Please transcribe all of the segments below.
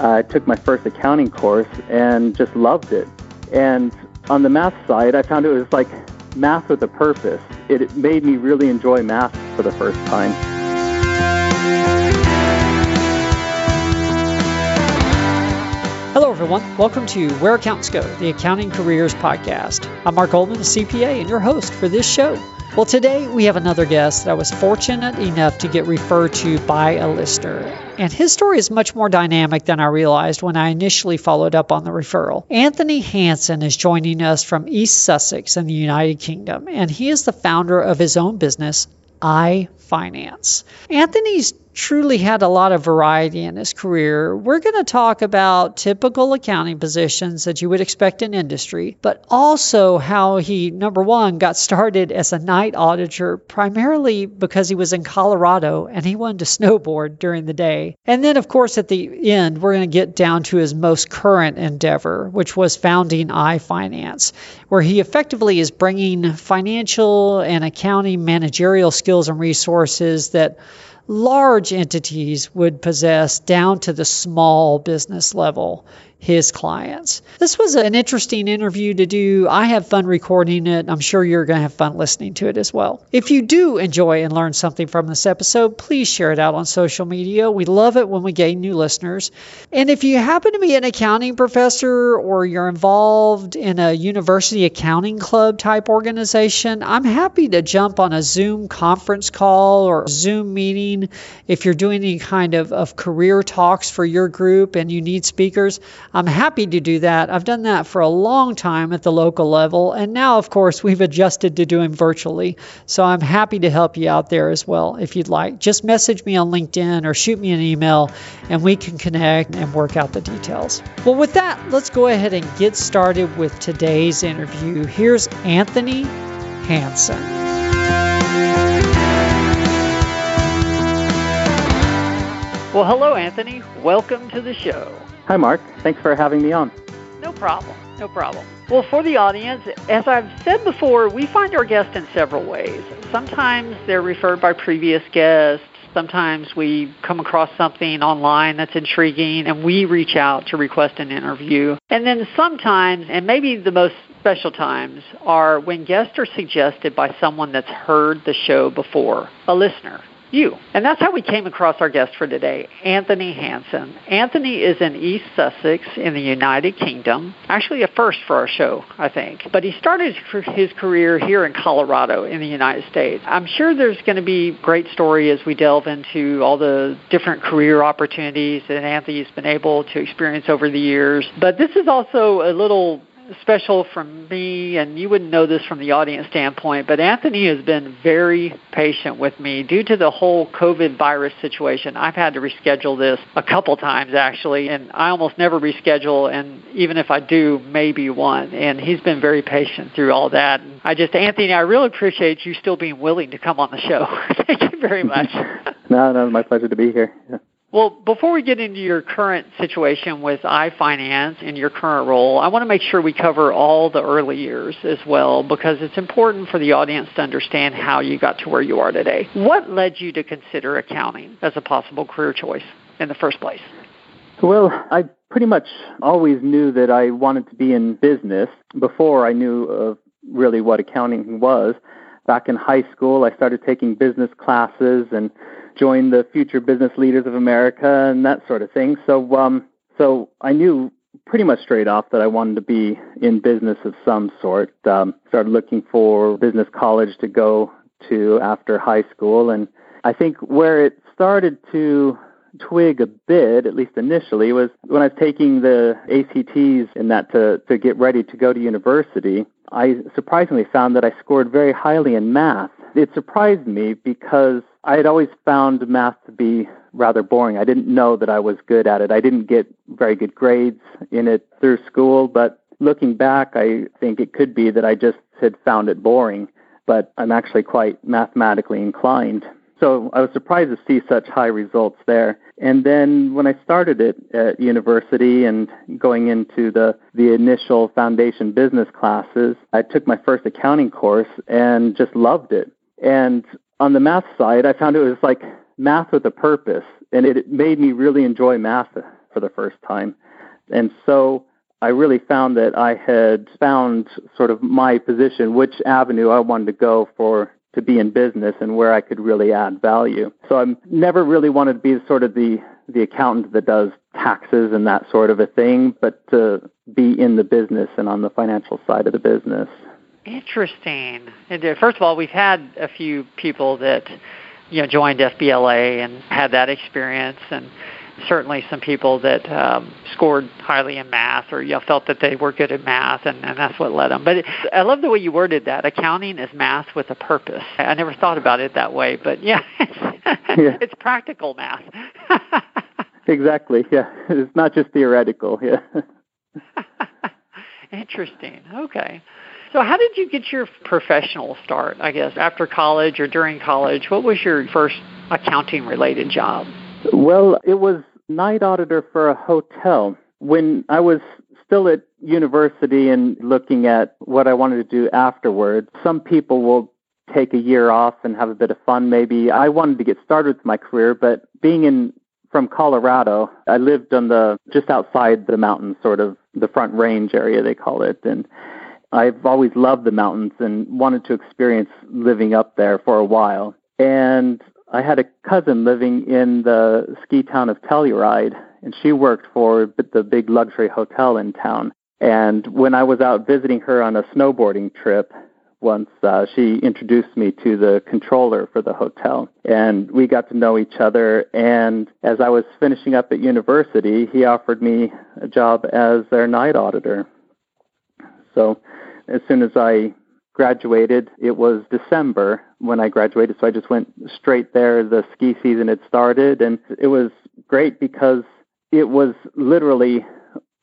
I took my first accounting course and just loved it. And on the math side, I found it was like math with a purpose. It made me really enjoy math for the first time. Hello, everyone. Welcome to Where Accounts Go, the Accounting Careers Podcast. I'm Mark Goldman, CPA, and your host for this show. Well, today we have another guest that I was fortunate enough to get referred to by a listener. And his story is much more dynamic than I realized when I initially followed up on the referral. Anthony Hanson is joining us from East Sussex in the United Kingdom, and he is the founder of his own business, I Finance. Anthony's truly had a lot of variety in his career. We're going to talk about typical accounting positions that you would expect in industry, but also how he, number one, got started as a night auditor primarily because he was in Colorado and he wanted to snowboard during the day. And then, of course, at the end, we're going to get down to his most current endeavor, which was founding iFinance, where he effectively is bringing financial and accounting managerial skills and resources that large entities would possess down to the small business level his clients. This was an interesting interview to do. I have fun recording it. I'm sure you're going to have fun listening to it as well. If you do enjoy and learn something from this episode, please share it out on social media. We love it when we gain new listeners. And if you happen to be an accounting professor or you're involved in a university accounting club type organization, I'm happy to jump on a Zoom conference call or Zoom meeting if you're doing any kind of, of career talks for your group and you need speakers. I'm happy to do that. I've done that for a long time at the local level. And now, of course, we've adjusted to doing virtually. So I'm happy to help you out there as well if you'd like. Just message me on LinkedIn or shoot me an email and we can connect and work out the details. Well, with that, let's go ahead and get started with today's interview. Here's Anthony Hanson. Well, hello, Anthony. Welcome to the show. Hi, Mark. Thanks for having me on. No problem. No problem. Well, for the audience, as I've said before, we find our guests in several ways. Sometimes they're referred by previous guests. Sometimes we come across something online that's intriguing and we reach out to request an interview. And then sometimes, and maybe the most special times, are when guests are suggested by someone that's heard the show before, a listener you. And that's how we came across our guest for today, Anthony Hanson. Anthony is in East Sussex in the United Kingdom. Actually, a first for our show, I think. But he started his career here in Colorado in the United States. I'm sure there's going to be great story as we delve into all the different career opportunities that Anthony's been able to experience over the years. But this is also a little special from me, and you wouldn't know this from the audience standpoint, but Anthony has been very patient with me due to the whole COVID virus situation. I've had to reschedule this a couple times actually, and I almost never reschedule, and even if I do, maybe one. And he's been very patient through all that. And I just, Anthony, I really appreciate you still being willing to come on the show. Thank you very much. no, no, my pleasure to be here. Yeah. Well, before we get into your current situation with iFinance and your current role, I want to make sure we cover all the early years as well because it's important for the audience to understand how you got to where you are today. What led you to consider accounting as a possible career choice in the first place? Well, I pretty much always knew that I wanted to be in business before I knew of really what accounting was. Back in high school, I started taking business classes and joined the Future Business Leaders of America and that sort of thing. So, um, so I knew pretty much straight off that I wanted to be in business of some sort. Um, started looking for business college to go to after high school, and I think where it started to twig a bit, at least initially, was when I was taking the ACTs and that to, to get ready to go to university. I surprisingly found that I scored very highly in math. It surprised me because I had always found math to be rather boring. I didn't know that I was good at it. I didn't get very good grades in it through school, but looking back, I think it could be that I just had found it boring, but I'm actually quite mathematically inclined. So I was surprised to see such high results there. And then when I started it at university and going into the, the initial foundation business classes, I took my first accounting course and just loved it. And on the math side, I found it was like math with a purpose, and it made me really enjoy math for the first time. And so I really found that I had found sort of my position, which avenue I wanted to go for to be in business and where I could really add value. So I'm never really wanted to be sort of the the accountant that does taxes and that sort of a thing, but to be in the business and on the financial side of the business. Interesting. Uh, first of all, we've had a few people that you know joined FBLA and had that experience, and certainly some people that um, scored highly in math or you know, felt that they were good at math, and, and that's what led them. But it, I love the way you worded that. Accounting is math with a purpose. I never thought about it that way, but yeah, it's, yeah. it's practical math. exactly. Yeah, it's not just theoretical. Yeah. Interesting. Okay. So, how did you get your professional start? I guess after college or during college, what was your first accounting related job? Well, it was night auditor for a hotel. When I was still at university and looking at what I wanted to do afterwards, some people will take a year off and have a bit of fun maybe. I wanted to get started with my career, but being in from Colorado, I lived on the just outside the mountains, sort of the front range area they call it, and I've always loved the mountains and wanted to experience living up there for a while. And I had a cousin living in the ski town of Telluride, and she worked for the big luxury hotel in town. And when I was out visiting her on a snowboarding trip once, uh, she introduced me to the controller for the hotel. And we got to know each other. And as I was finishing up at university, he offered me a job as their night auditor. So as soon as I graduated, it was December when I graduated, so I just went straight there. The ski season had started, and it was great because it was literally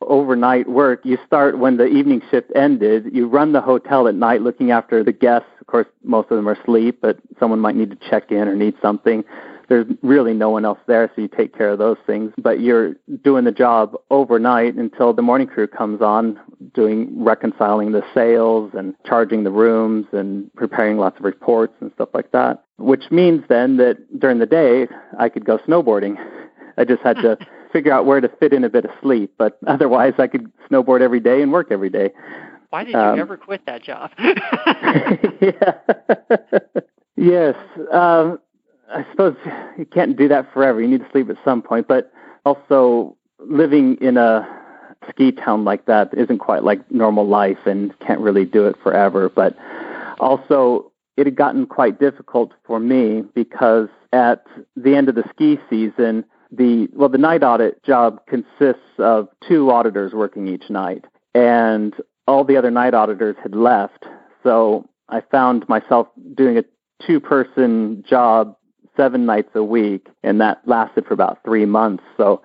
overnight work. You start when the evening shift ended. You run the hotel at night looking after the guests. Of course, most of them are asleep, but someone might need to check in or need something there's really no one else there, so you take care of those things. But you're doing the job overnight until the morning crew comes on, doing reconciling the sales and charging the rooms and preparing lots of reports and stuff like that. Which means then that during the day I could go snowboarding. I just had to figure out where to fit in a bit of sleep, but otherwise I could snowboard every day and work every day. Why did you um, ever quit that job? yeah. yes. Um, I suppose you can't do that forever. You need to sleep at some point, but also living in a ski town like that isn't quite like normal life and can't really do it forever. But also, it had gotten quite difficult for me because at the end of the ski season, the well, the night audit job consists of two auditors working each night, and all the other night auditors had left. So I found myself doing a two-person job seven nights a week, and that lasted for about three months. So,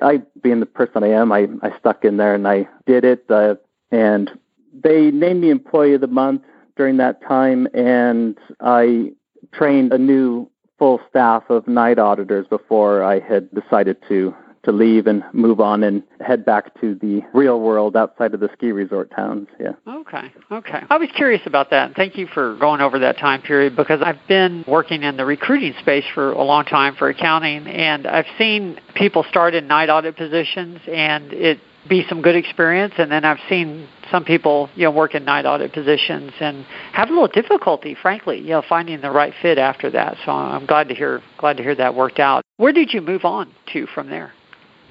I, being the person I am, I, I stuck in there and I did it. Uh, and they named me Employee of the Month during that time, and I trained a new full staff of night auditors before I had decided to to leave and move on and head back to the real world outside of the ski resort towns. Yeah. Okay. Okay. I was curious about that. Thank you for going over that time period because I've been working in the recruiting space for a long time for accounting and I've seen people start in night audit positions and it be some good experience and then I've seen some people, you know, work in night audit positions and have a little difficulty, frankly, you know, finding the right fit after that. So I'm glad to hear glad to hear that worked out. Where did you move on to from there?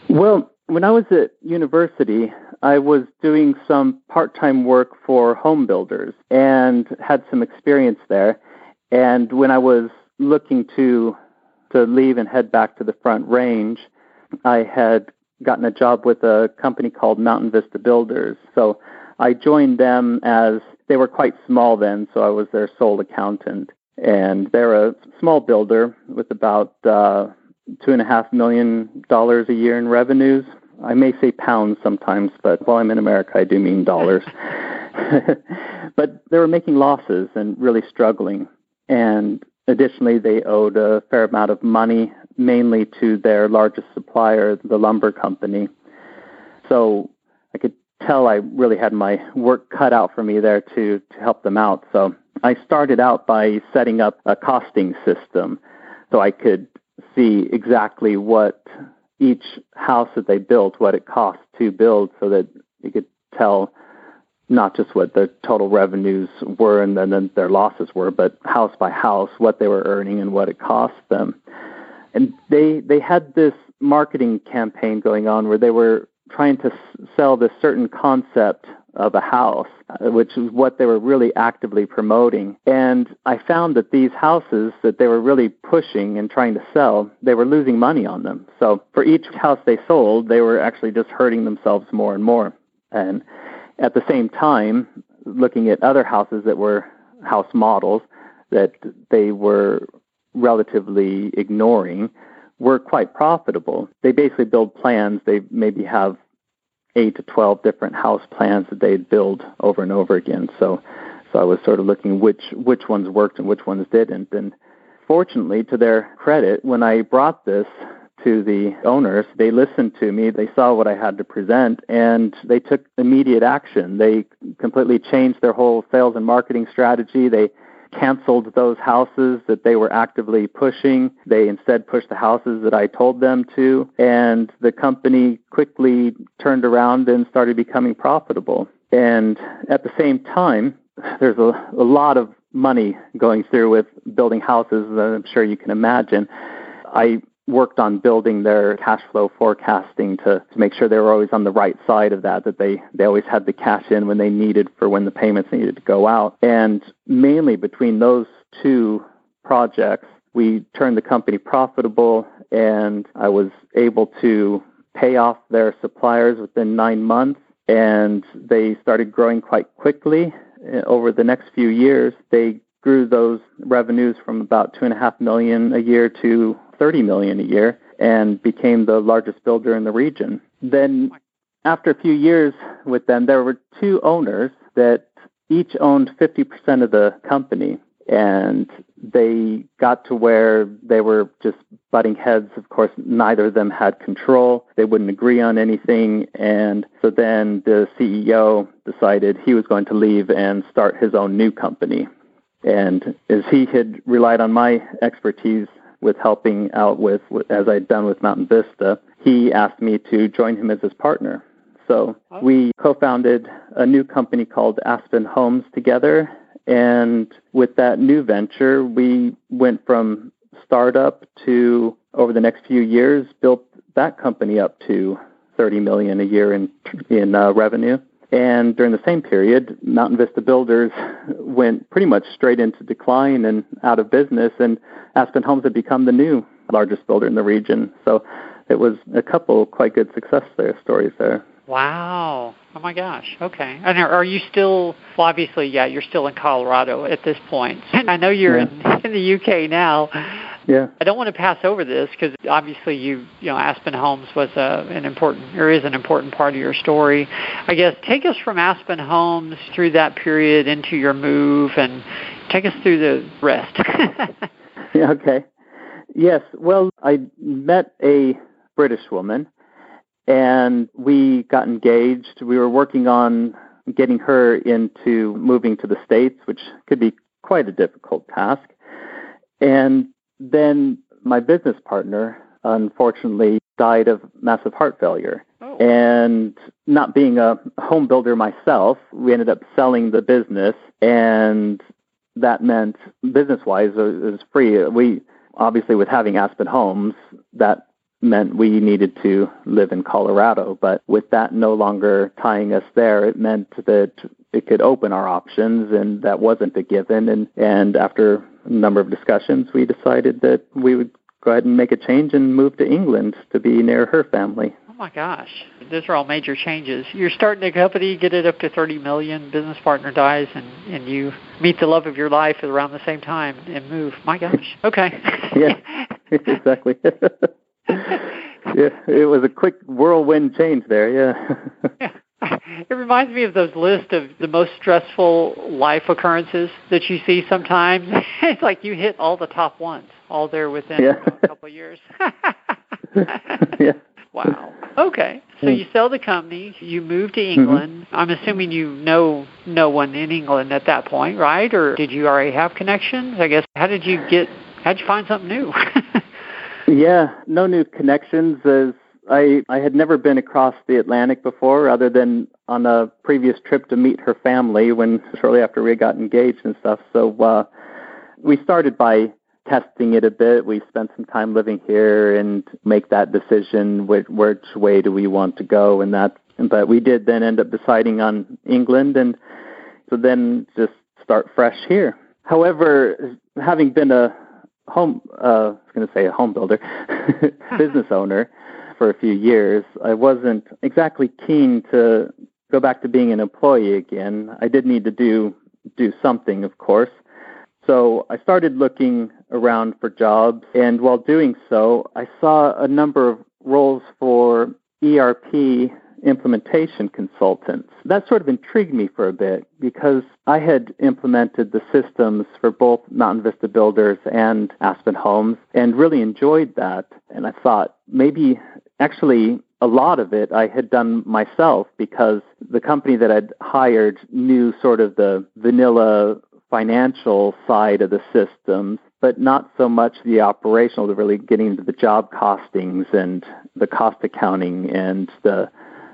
Well, when I was at university, I was doing some part time work for home builders and had some experience there. And when I was looking to to leave and head back to the front range, I had gotten a job with a company called Mountain Vista Builders. So I joined them as they were quite small then, so I was their sole accountant. And they're a small builder with about uh, two and a half million dollars a year in revenues. I may say pounds sometimes, but while I'm in America, I do mean dollars. but they were making losses and really struggling. And additionally, they owed a fair amount of money, mainly to their largest supplier, the lumber company. So I could tell I really had my work cut out for me there to, to help them out. So I started out by setting up a costing system so I could see exactly what each house that they built, what it cost to build, so that you could tell not just what their total revenues were and then their losses were, but house by house, what they were earning and what it cost them. And they they had this marketing campaign going on where they were trying to sell this certain concept of a house, uh, which is what they were really actively promoting. And I found that these houses that they were really pushing and trying to sell, they were losing money on them. So for each house they sold, they were actually just hurting themselves more and more. And at the same time, looking at other houses that were house models that they were relatively ignoring were quite profitable. They basically build plans. They maybe have eight to twelve different house plans that they'd build over and over again. So, so I was sort of looking which which ones worked and which ones didn't. And fortunately, to their credit, when I brought this to the owners, they listened to me. They saw what I had to present, and they took immediate action. They completely changed their whole sales and marketing strategy. They canceled those houses that they were actively pushing. They instead pushed the houses that I told them to, and the company quickly turned around and started becoming profitable. And at the same time, there's a, a lot of money going through with building houses, I'm sure you can imagine. I worked on building their cash flow forecasting to, to make sure they were always on the right side of that, that they, they always had the cash in when they needed for when the payments needed to go out. And mainly between those two projects, we turned the company profitable and I was able to pay off their suppliers within nine months and they started growing quite quickly. Eh, over the next few years, they grew those revenues from about two and a half million a year to 30 million a year and became the largest builder in the region. Then after a few years with them, there were two owners that each owned 50% of the company. And they got to where they were just butting heads. Of course, neither of them had control. They wouldn't agree on anything. And so then the CEO decided he was going to leave and start his own new company. And as he had relied on my expertise with helping out with, as I'd done with Mountain Vista, he asked me to join him as his partner. So we co founded a new company called Aspen Homes together. And with that new venture, we went from startup to, over the next few years, built that company up to 30 million a year in, in uh, revenue. And during the same period, Mountain Vista Builders went pretty much straight into decline and out of business, and Aspen Homes had become the new largest builder in the region. So it was a couple quite good success there, stories there. Wow. Oh my gosh. Okay. And are, are you still, well, obviously, yeah, you're still in Colorado at this point. And I know you're yeah. in, in the UK now. Yeah. I don't want to pass over this because obviously you, you know, Aspen Homes was a, an important, or is an important part of your story. I guess take us from Aspen Homes through that period into your move and take us through the rest. yeah, okay. Yes. Well, I met a British woman and we got engaged. We were working on getting her into moving to the States, which could be quite a difficult task. And then my business partner, unfortunately, died of massive heart failure. Oh. And not being a home builder myself, we ended up selling the business, and that meant business wise, it was free. We obviously, with having Aspen Homes, that meant we needed to live in Colorado. But with that no longer tying us there, it meant that it could open our options, and that wasn't a given. And and after a number of discussions, we decided that we would go ahead and make a change and move to England to be near her family. Oh my gosh, those are all major changes. You're starting a company, get it up to 30 million, business partner dies, and and you meet the love of your life around the same time and move. My gosh. Okay. yeah, exactly. yeah, it was a quick whirlwind change there. Yeah. yeah. It reminds me of those lists of the most stressful life occurrences that you see sometimes. it's like you hit all the top ones, all there within yeah. a couple of years. yeah. Wow. Okay. So you sell the company, you move to mm-hmm. England. Mm-hmm. I'm assuming you know no one in England at that point, right? Or did you already have connections? I guess how did you get how'd you find something new? yeah, no new connections as I, I had never been across the Atlantic before, other than on a previous trip to meet her family when shortly after we got engaged and stuff. So uh, we started by testing it a bit. We spent some time living here and make that decision which, which way do we want to go and that. But we did then end up deciding on England and so then just start fresh here. However, having been a home, uh, I was going to say a home builder, business owner for a few years, I wasn't exactly keen to go back to being an employee again. I did need to do do something, of course. So I started looking around for jobs, and while doing so, I saw a number of roles for ERP implementation consultants. That sort of intrigued me for a bit because I had implemented the systems for both Mountain Vista Builders and Aspen Homes and really enjoyed that. And I thought maybe actually a lot of it I had done myself because the company that I'd hired knew sort of the vanilla financial side of the systems, but not so much the operational, the really getting into the job costings and the cost accounting and the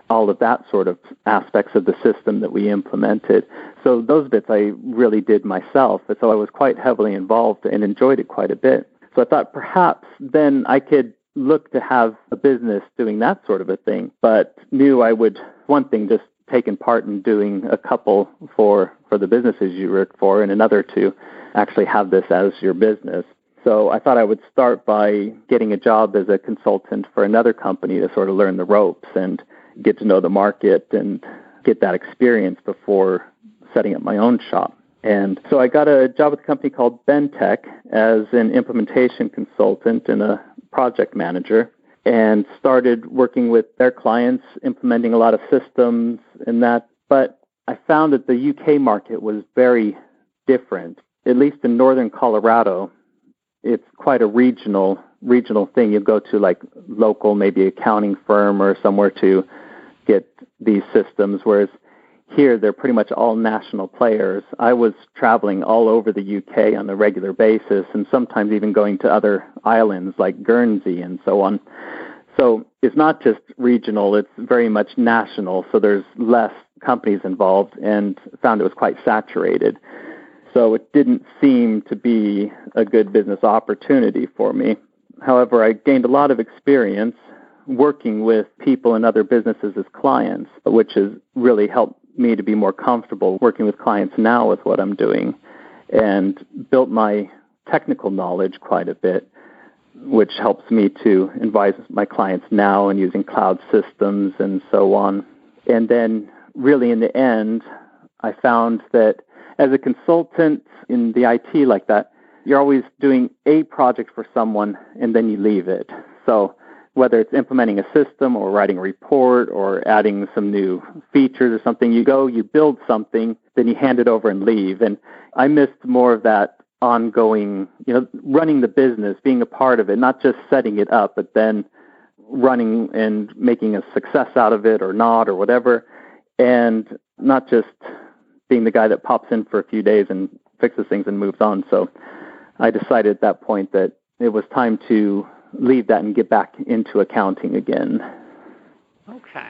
all of that sort of aspects of the system that we implemented. So those bits I really did myself. And so I was quite heavily involved and enjoyed it quite a bit. So I thought perhaps then I could look to have a business doing that sort of a thing, but knew I would, one thing, just taken part in doing a couple for, for the businesses you work for and another to actually have this as your business. So I thought I would start by getting a job as a consultant for another company to sort of learn the ropes and get to know the market and get that experience before setting up my own shop. And so I got a job with a company called Bentech as an implementation consultant and a project manager and started working with their clients, implementing a lot of systems and that. But I found that the UK market was very different. At least in northern Colorado, it's quite a regional regional thing. You go to like local, maybe accounting firm or somewhere to get these systems, whereas here they're pretty much all national players. I was traveling all over the UK on a regular basis and sometimes even going to other islands like Guernsey and so on. So it's not just regional, it's very much national, so there's less companies involved and found it was quite saturated. So it didn't seem to be a good business opportunity for me. However, I gained a lot of experience working with people and other businesses as clients, which has really helped me to be more comfortable working with clients now with what I'm doing and built my technical knowledge quite a bit, which helps me to advise my clients now and using cloud systems and so on. And then, really, in the end, I found that as a consultant in the IT like that, you're always doing a project for someone and then you leave it. So whether it's implementing a system or writing a report or adding some new features or something, you go, you build something, then you hand it over and leave. And I missed more of that ongoing, you know, running the business, being a part of it, not just setting it up, but then running and making a success out of it or not or whatever. And not just being the guy that pops in for a few days and fixes things and moves on. So I decided at that point that it was time to leave that and get back into accounting again. Okay.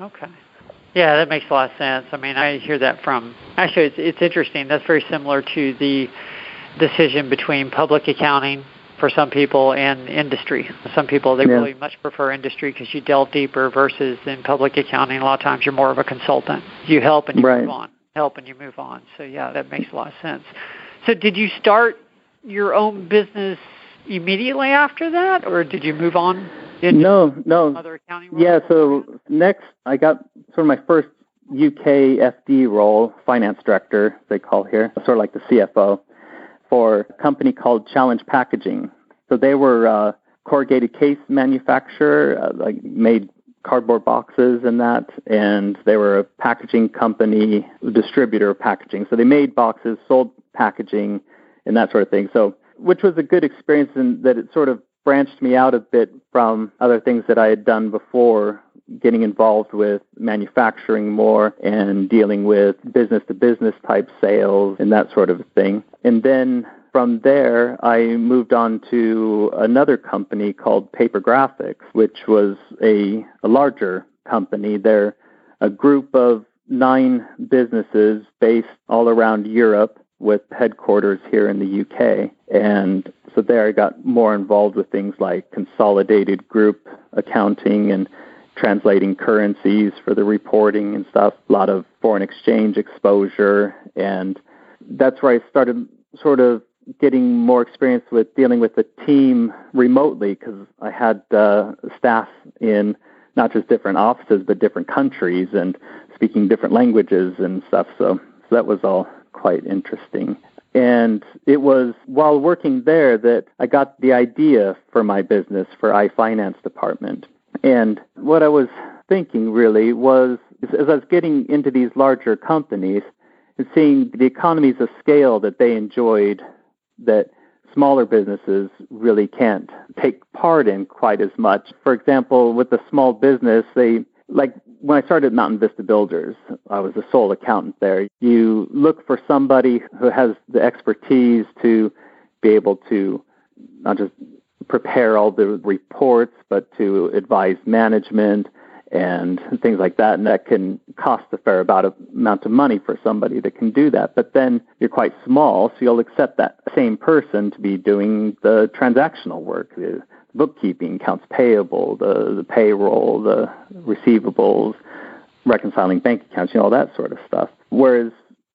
Okay. Yeah, that makes a lot of sense. I mean, I hear that from actually it's it's interesting. That's very similar to the decision between public accounting for some people and industry. Some people they yeah. really much prefer industry because you delve deeper versus in public accounting. A lot of times you're more of a consultant. You help and you right. move on. Help and you move on. So yeah, that makes a lot of sense. So did you start your own business immediately after that, or did you move on? no, no. Other accounting roles? Yeah. So next, I got sort of my first UK FD role, finance director, they call here, sort of like the CFO, for a company called Challenge Packaging. So they were a corrugated case manufacturer, uh, like made cardboard boxes and that, and they were a packaging company, distributor of packaging. So they made boxes, sold packaging, and that sort of thing. So which was a good experience in that it sort of branched me out a bit from other things that I had done before, getting involved with manufacturing more and dealing with business to business type sales and that sort of thing. And then from there, I moved on to another company called Paper Graphics, which was a, a larger company. They're a group of nine businesses based all around Europe with headquarters here in the UK. And so there I got more involved with things like consolidated group accounting and translating currencies for the reporting and stuff, a lot of foreign exchange exposure. And that's where I started sort of getting more experience with dealing with the team remotely because I had uh, staff in not just different offices but different countries and speaking different languages and stuff. So, so that was all quite interesting. And it was while working there that I got the idea for my business for iFinance department. And what I was thinking really was as I was getting into these larger companies and seeing the economies of scale that they enjoyed that smaller businesses really can't take part in quite as much. For example, with a small business, they like when I started Mountain Vista Builders, I was the sole accountant there. You look for somebody who has the expertise to be able to not just prepare all the reports, but to advise management and things like that. And that can cost a fair amount of money for somebody that can do that. But then you're quite small, so you'll accept that same person to be doing the transactional work, the bookkeeping, accounts payable, the, the payroll, the receivables, reconciling bank accounts, you know, all that sort of stuff. Whereas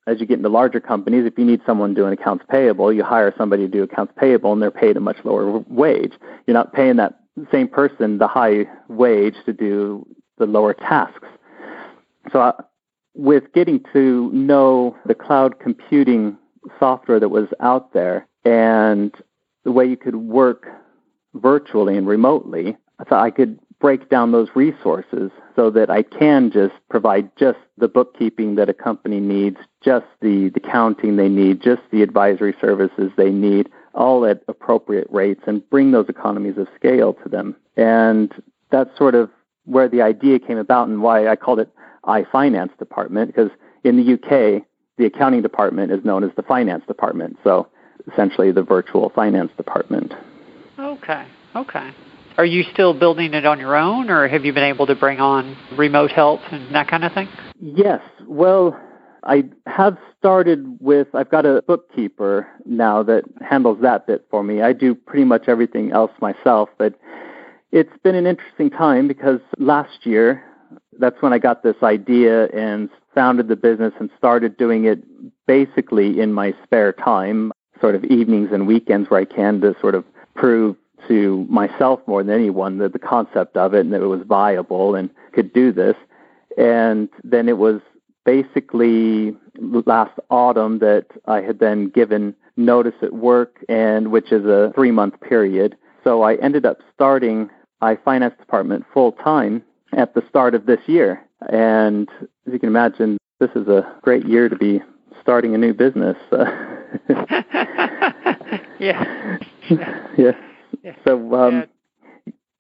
as you get into larger companies, if you need someone doing accounts payable, you hire somebody to do accounts payable and they're paid a much lower wage. You're not paying that same person the high wage to do the lower tasks. So, uh, with getting to know the cloud computing software that was out there and the way you could work virtually and remotely, I thought I could break down those resources so that I can just provide just the bookkeeping that a company needs, just the, the accounting they need, just the advisory services they need, all at appropriate rates and bring those economies of scale to them. And that's sort of where the idea came about and why I called it iFinance department because in the UK, the accounting department is known as the finance department. So essentially the virtual finance department. Okay. Okay. Are you still building it on your own, or have you been able to bring on remote help and that kind of thing? Yes. Well, I have started with, I've got a bookkeeper now that handles that bit for me. I do pretty much everything else myself, but it's been an interesting time because last year, that's when I got this idea and founded the business and started doing it basically in my spare time, sort of evenings and weekends where I can to sort of prove to myself more than anyone that the concept of it and that it was viable and could do this. And then it was basically last autumn that I had then given notice at work and which is a three month period. So I ended up starting iFinance department full time at the start of this year. And as you can imagine, this is a great year to be starting a new business. yeah. yeah. So, um,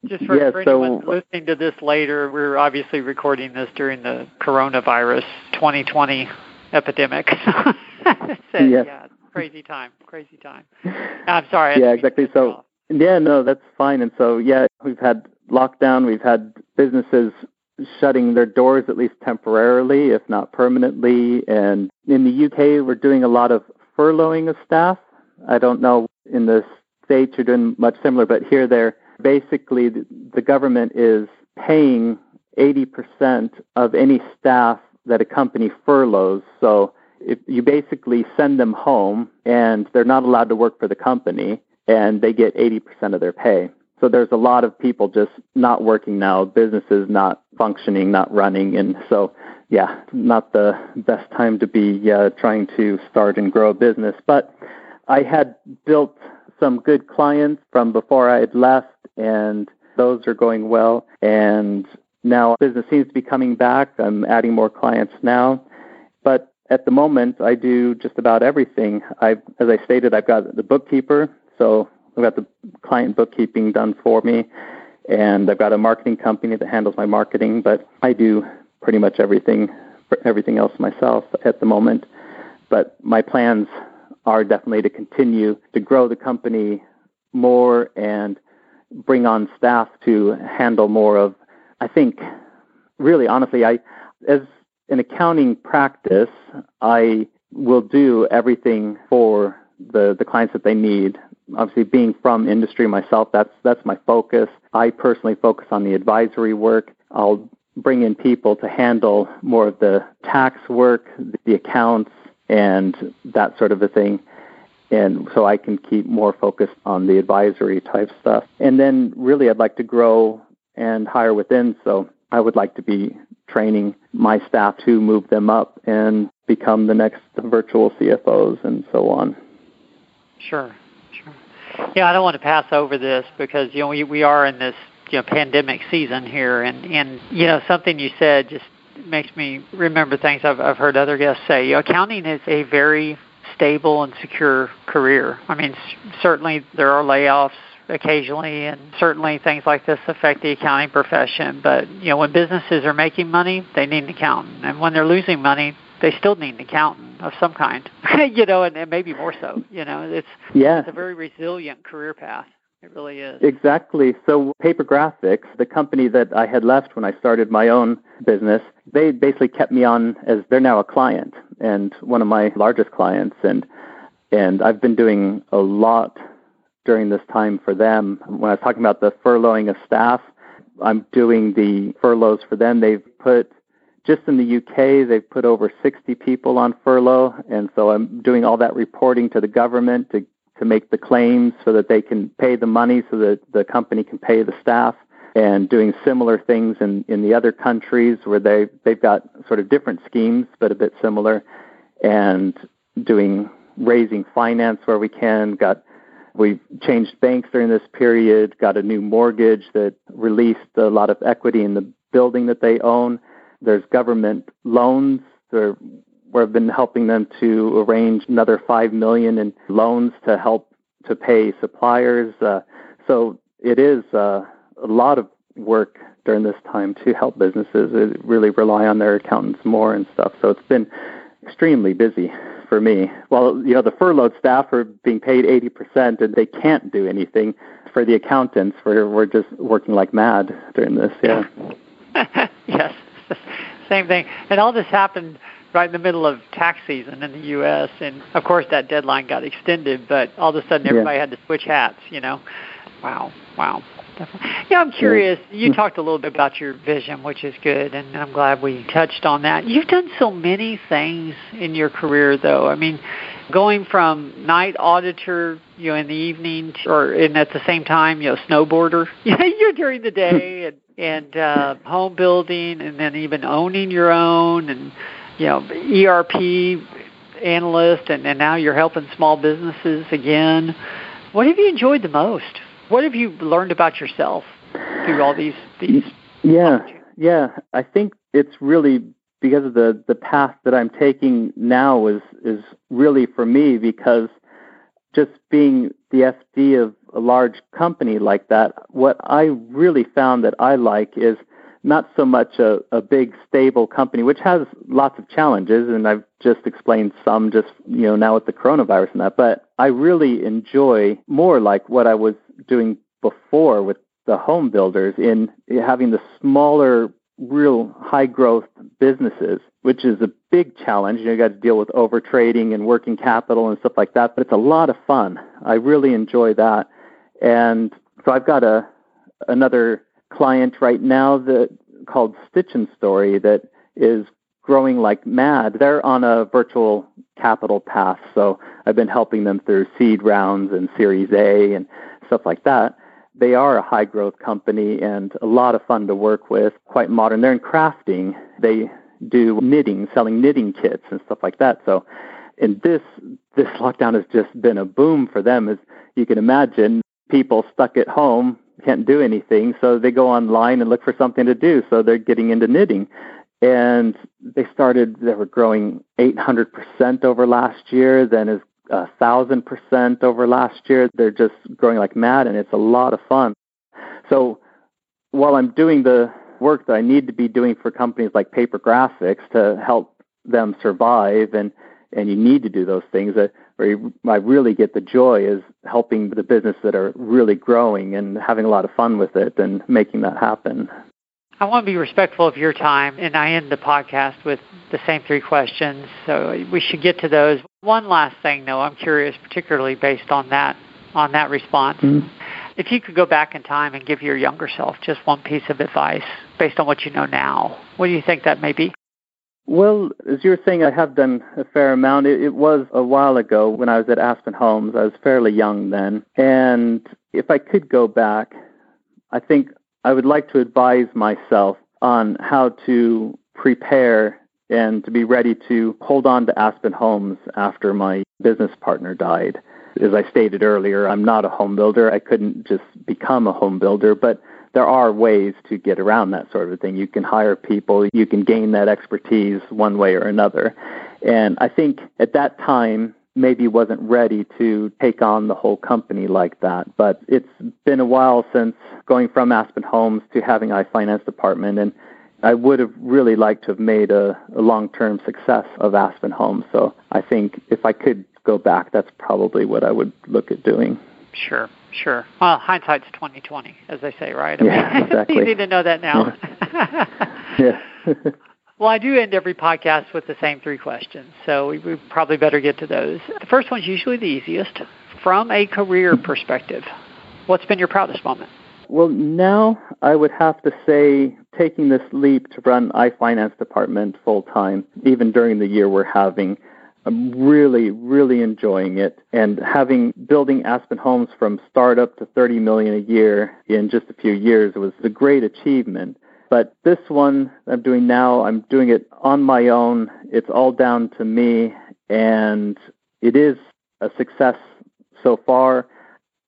just for, yeah, for so, anyone listening to this later, we're obviously recording this during the coronavirus 2020 epidemic. so, yes. Yeah, crazy time, crazy time. I'm sorry. Yeah, exactly. So, yeah, no, that's fine. And so, yeah, we've had lockdown. We've had businesses shutting their doors at least temporarily, if not permanently. And in the UK, we're doing a lot of furloughing of staff. I don't know in the states are doing much similar, but here they're basically the government is paying 80% of any staff that a company furloughs. So if you basically send them home and they're not allowed to work for the company and they get 80% of their pay. So there's a lot of people just not working now, businesses not functioning, not running. And so, yeah, not the best time to be uh, trying to start and grow a business. But I had built some good clients from before I had left, and those are going well. And now business seems to be coming back. I'm adding more clients now. But at the moment, I do just about everything. I, as I stated, I've got the bookkeeper, so I've got the client bookkeeping done for me, and I've got a marketing company that handles my marketing. But I do pretty much everything, everything else myself at the moment. But my plans are definitely to continue to grow the company more and bring on staff to handle more of I think really honestly I as an accounting practice I will do everything for the the clients that they need. Obviously being from industry myself that's that's my focus. I personally focus on the advisory work. I'll bring in people to handle more of the tax work the accounts and that sort of a thing and so I can keep more focused on the advisory type stuff. And then really I'd like to grow and hire within, so I would like to be training my staff to move them up and become the next virtual CFOs and so on. Sure, sure. Yeah, I don't want to pass over this because you know we we are in this you know pandemic season here, and and you know something you said just makes me remember things I've I've heard other guests say. You know, accounting is a very stable and secure career. I mean, certainly there are layoffs occasionally, and certainly things like this affect the accounting profession. But you know, when businesses are making money, they need an accountant, and when they're losing money, they still need an accountant of some kind. you know, and, and maybe more so. You know, it's yeah. it's a very resilient career path. It really is. Exactly. So, Paper Graphics, the company that I had left when I started my own business, they basically kept me on as they're now a client and one of my largest clients. And and I've been doing a lot during this time for them. When I was talking about the furloughing of staff, I'm doing the furloughs for them. They've put just in the UK, they've put over 60 people on furlough, and so I'm doing all that reporting to the government to to make the claims so that they can pay the money so that the company can pay the staff and doing similar things in, in the other countries where they they've got sort of different schemes but a bit similar and doing raising finance where we can. Got we changed banks during this period got a new mortgage that released a lot of equity in the building that they own. There's government loans there We've been helping them to arrange another five million in loans to help to pay suppliers. Uh, so it is uh, a lot of work during this time to help businesses it really rely on their accountants more and stuff. So it's been extremely busy for me. Well, you know, the furloughed staff are being paid 80% and they can't do anything. For the accountants, we're, we're just working like mad during this, yeah. yes, same thing. And all this happened right in the middle of tax season in the U.S. And of course, that deadline got extended, but all of a sudden, everybody yeah. had to switch hats. You know, wow, wow. Definitely. Yeah, I'm curious. You talked a little bit about your vision, which is good, and I'm glad we touched on that. You've done so many things in your career, though. I mean, going from night auditor, you know, in the evening, or in at the same time, you know, snowboarder, you're during the day, and and uh, home building, and then even owning your own, and you know, ERP analyst, and, and now you're helping small businesses again. What have you enjoyed the most? What have you learned about yourself through all these these? Yeah, yeah. I think it's really because of the the path that I'm taking now is is really for me because just being the FD of a large company like that, what I really found that I like is not so much a, a big stable company, which has lots of challenges, and I've just explained some just you know now with the coronavirus and that. But I really enjoy more like what I was doing before with the home builders in having the smaller, real high growth businesses, which is a big challenge. You know, you got to deal with over trading and working capital and stuff like that. But it's a lot of fun. I really enjoy that, and so I've got a another client right now that called Stitch and Story that is growing like mad. They're on a virtual capital path, so I've been helping them through seed rounds and Series A and stuff like that. They are a high growth company and a lot of fun to work with, quite modern. They're in crafting. They do knitting, selling knitting kits and stuff like that. So and this this lockdown has just been a boom for them as you can imagine people stuck at home can't do anything, so they go online and look for something to do. So they're getting into knitting. And they started, they were growing 800% over last year, then is a thousand percent over last year. They're just growing like mad, and it's a lot of fun. So while I'm doing the work that I need to be doing for companies like Paper Graphics to help them survive, and and you need to do those things. Uh, where I really get the joy is helping the business that are really growing and having a lot of fun with it and making that happen. I want to be respectful of your time, and I end the podcast with the same three questions. So we should get to those. One last thing, though, I'm curious, particularly based on that on that response. Mm-hmm. If you could go back in time and give your younger self just one piece of advice based on what you know now, what do you think that may be? Well, as you were saying, I have done a fair amount. It, it was a while ago when I was at Aspen Homes. I was fairly young then. And if I could go back, I think I would like to advise myself on how to prepare and to be ready to hold on to Aspen Homes after my business partner died. As I stated earlier, I'm not a home builder. I couldn't just become a home builder, but there are ways to get around that sort of thing. You can hire people, you can gain that expertise one way or another. And I think at that time, maybe wasn't ready to take on the whole company like that. But it's been a while since going from Aspen Homes to having iFinance department, and I would have really liked to have made a, a long-term success of Aspen Homes. So I think if I could go back, that's probably what I would look at doing. Sure, sure. Well, hindsight's twenty twenty, as they say, right? I yeah, mean, exactly. it's easy to know that now. yeah. Well, I do end every podcast with the same three questions, so we, we probably better get to those. The first one's usually the easiest. From a career perspective, what's been your proudest moment? Well, now I would have to say taking this leap to run iFinance department full time, even during the year we're having. I'm really, really enjoying it and having building Aspen Homes from startup to 30 million a year in just a few years was a great achievement. But this one I'm doing now, I'm doing it on my own. It's all down to me, and it is a success so far.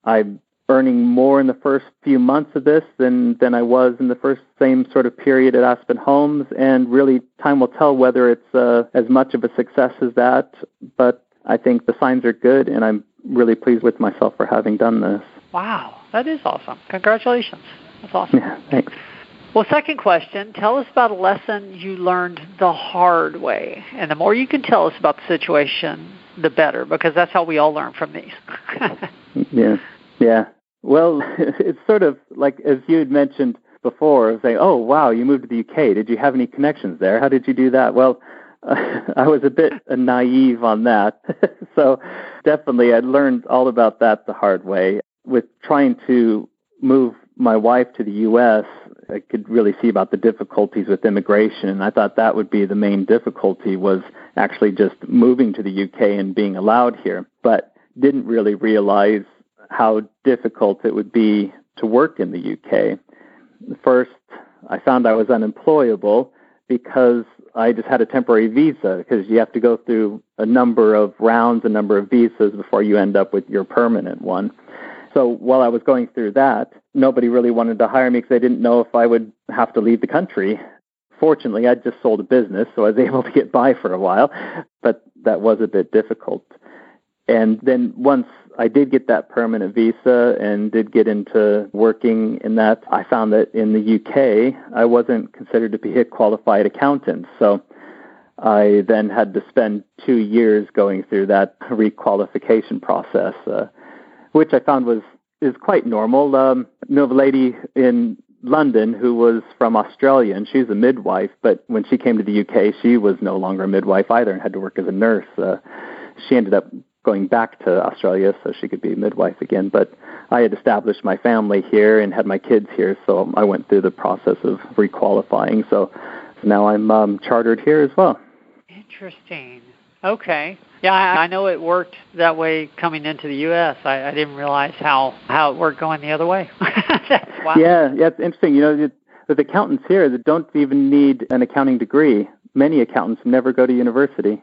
I'm earning more in the first few months of this than than I was in the first same sort of period at Aspen Homes, and really time will tell whether it's uh, as much of a success as that. But I think the signs are good, and I'm really pleased with myself for having done this. Wow, that is awesome! Congratulations. That's awesome. Yeah, thanks. Well, second question, tell us about a lesson you learned the hard way. And the more you can tell us about the situation, the better, because that's how we all learn from these. yeah, yeah. Well, it's sort of like, as you had mentioned before, saying, oh, wow, you moved to the UK. Did you have any connections there? How did you do that? Well, uh, I was a bit naive on that. so definitely I learned all about that the hard way. With trying to move my wife to the U.S., I could really see about the difficulties with immigration. And I thought that would be the main difficulty was actually just moving to the UK and being allowed here, but didn't really realize how difficult it would be to work in the UK. First, I found I was unemployable because I just had a temporary visa because you have to go through a number of rounds, a number of visas before you end up with your permanent one. So while I was going through that, nobody really wanted to hire me because they didn't know if I would have to leave the country. Fortunately, I just sold a business, so I was able to get by for a while, but that was a bit difficult. And then once I did get that permanent visa and did get into working in that, I found that in the UK, I wasn't considered to be a qualified accountant. So I then had to spend two years going through that requalification process. Uh, which I found was is quite normal. Um, I know of a lady in London who was from Australia, and she's a midwife. But when she came to the UK, she was no longer a midwife either, and had to work as a nurse. Uh, she ended up going back to Australia so she could be a midwife again. But I had established my family here and had my kids here, so I went through the process of requalifying. So now I'm um, chartered here as well. Interesting. Okay. Yeah, I, I know it worked that way coming into the U.S. I, I didn't realize how how it worked going the other way. wow. Yeah, yeah, it's interesting. You know, with accountants here that don't even need an accounting degree. Many accountants never go to university.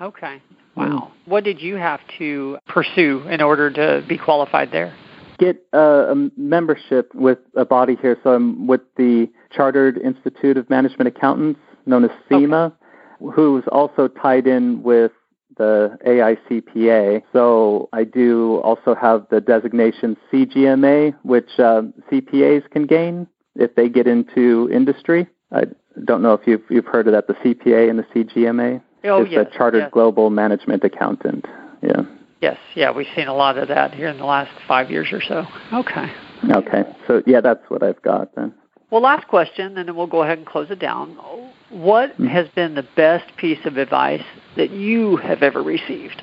Okay. Wow. What did you have to pursue in order to be qualified there? Get a, a membership with a body here. So I'm with the Chartered Institute of Management Accountants, known as CIMA. Okay who's also tied in with the AICPA. So I do also have the designation CGMA, which uh, CPAs can gain if they get into industry. I don't know if you've, you've heard of that, the CPA and the CGMA. Oh, it's yes, a Chartered yes. Global Management Accountant. Yeah. Yes, yeah, we've seen a lot of that here in the last five years or so. Okay. Okay. So yeah, that's what I've got then. Well, last question, and then we'll go ahead and close it down. What mm-hmm. has been the best piece of advice that you have ever received?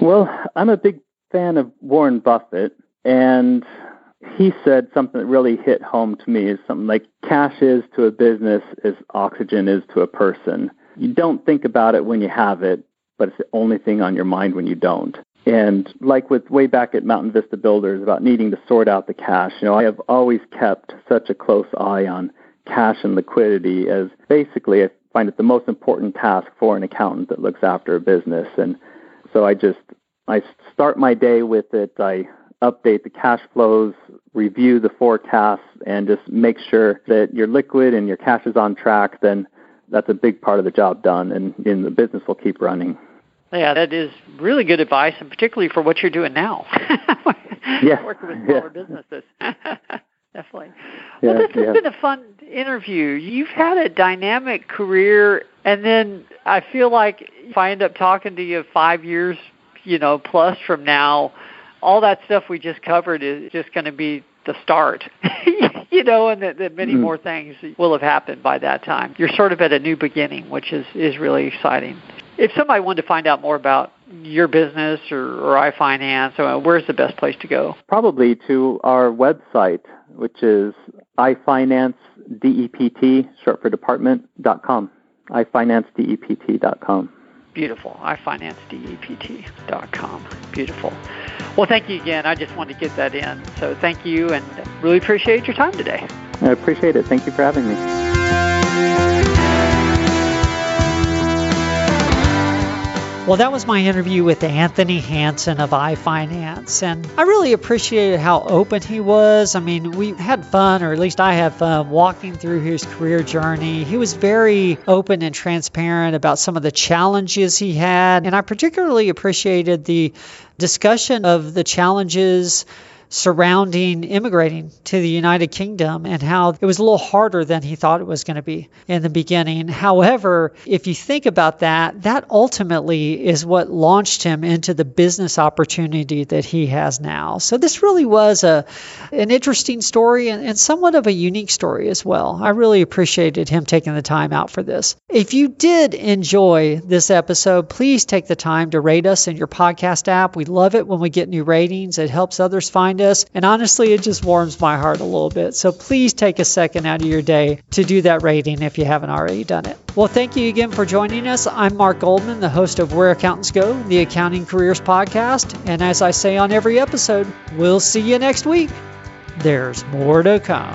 Well, I'm a big fan of Warren Buffett, and he said something that really hit home to me is something like cash is to a business as oxygen is to a person. You don't think about it when you have it, but it's the only thing on your mind when you don't. And like with way back at Mountain Vista Builders about needing to sort out the cash, you know, I have always kept such a close eye on cash and liquidity as basically I find it the most important task for an accountant that looks after a business. And so I just I start my day with it. I update the cash flows, review the forecasts, and just make sure that you're liquid and your cash is on track. Then that's a big part of the job done, and, and the business will keep running. Yeah, that is really good advice, and particularly for what you're doing now. yeah, working with smaller yeah. businesses. Definitely. Yeah, well, this has yeah. been a fun interview. You've had a dynamic career, and then I feel like if I end up talking to you five years, you know, plus from now, all that stuff we just covered is just going to be the start, you know, and that, that many mm. more things will have happened by that time. You're sort of at a new beginning, which is is really exciting. If somebody wanted to find out more about your business or, or iFinance, uh, where's the best place to go? Probably to our website, which is iFinanceDEPT, short for department, dot com. iFinanceDEPT.com. Beautiful. iFinanceDEPT.com. Beautiful. Well, thank you again. I just wanted to get that in. So thank you and really appreciate your time today. I appreciate it. Thank you for having me. Well, that was my interview with Anthony Hanson of iFinance, and I really appreciated how open he was. I mean, we had fun, or at least I had fun, walking through his career journey. He was very open and transparent about some of the challenges he had, and I particularly appreciated the discussion of the challenges surrounding immigrating to the United Kingdom and how it was a little harder than he thought it was going to be in the beginning. However, if you think about that, that ultimately is what launched him into the business opportunity that he has now. So this really was a an interesting story and, and somewhat of a unique story as well. I really appreciated him taking the time out for this. If you did enjoy this episode, please take the time to rate us in your podcast app. We love it when we get new ratings. It helps others find And honestly, it just warms my heart a little bit. So please take a second out of your day to do that rating if you haven't already done it. Well, thank you again for joining us. I'm Mark Goldman, the host of Where Accountants Go, the Accounting Careers Podcast. And as I say on every episode, we'll see you next week. There's more to come.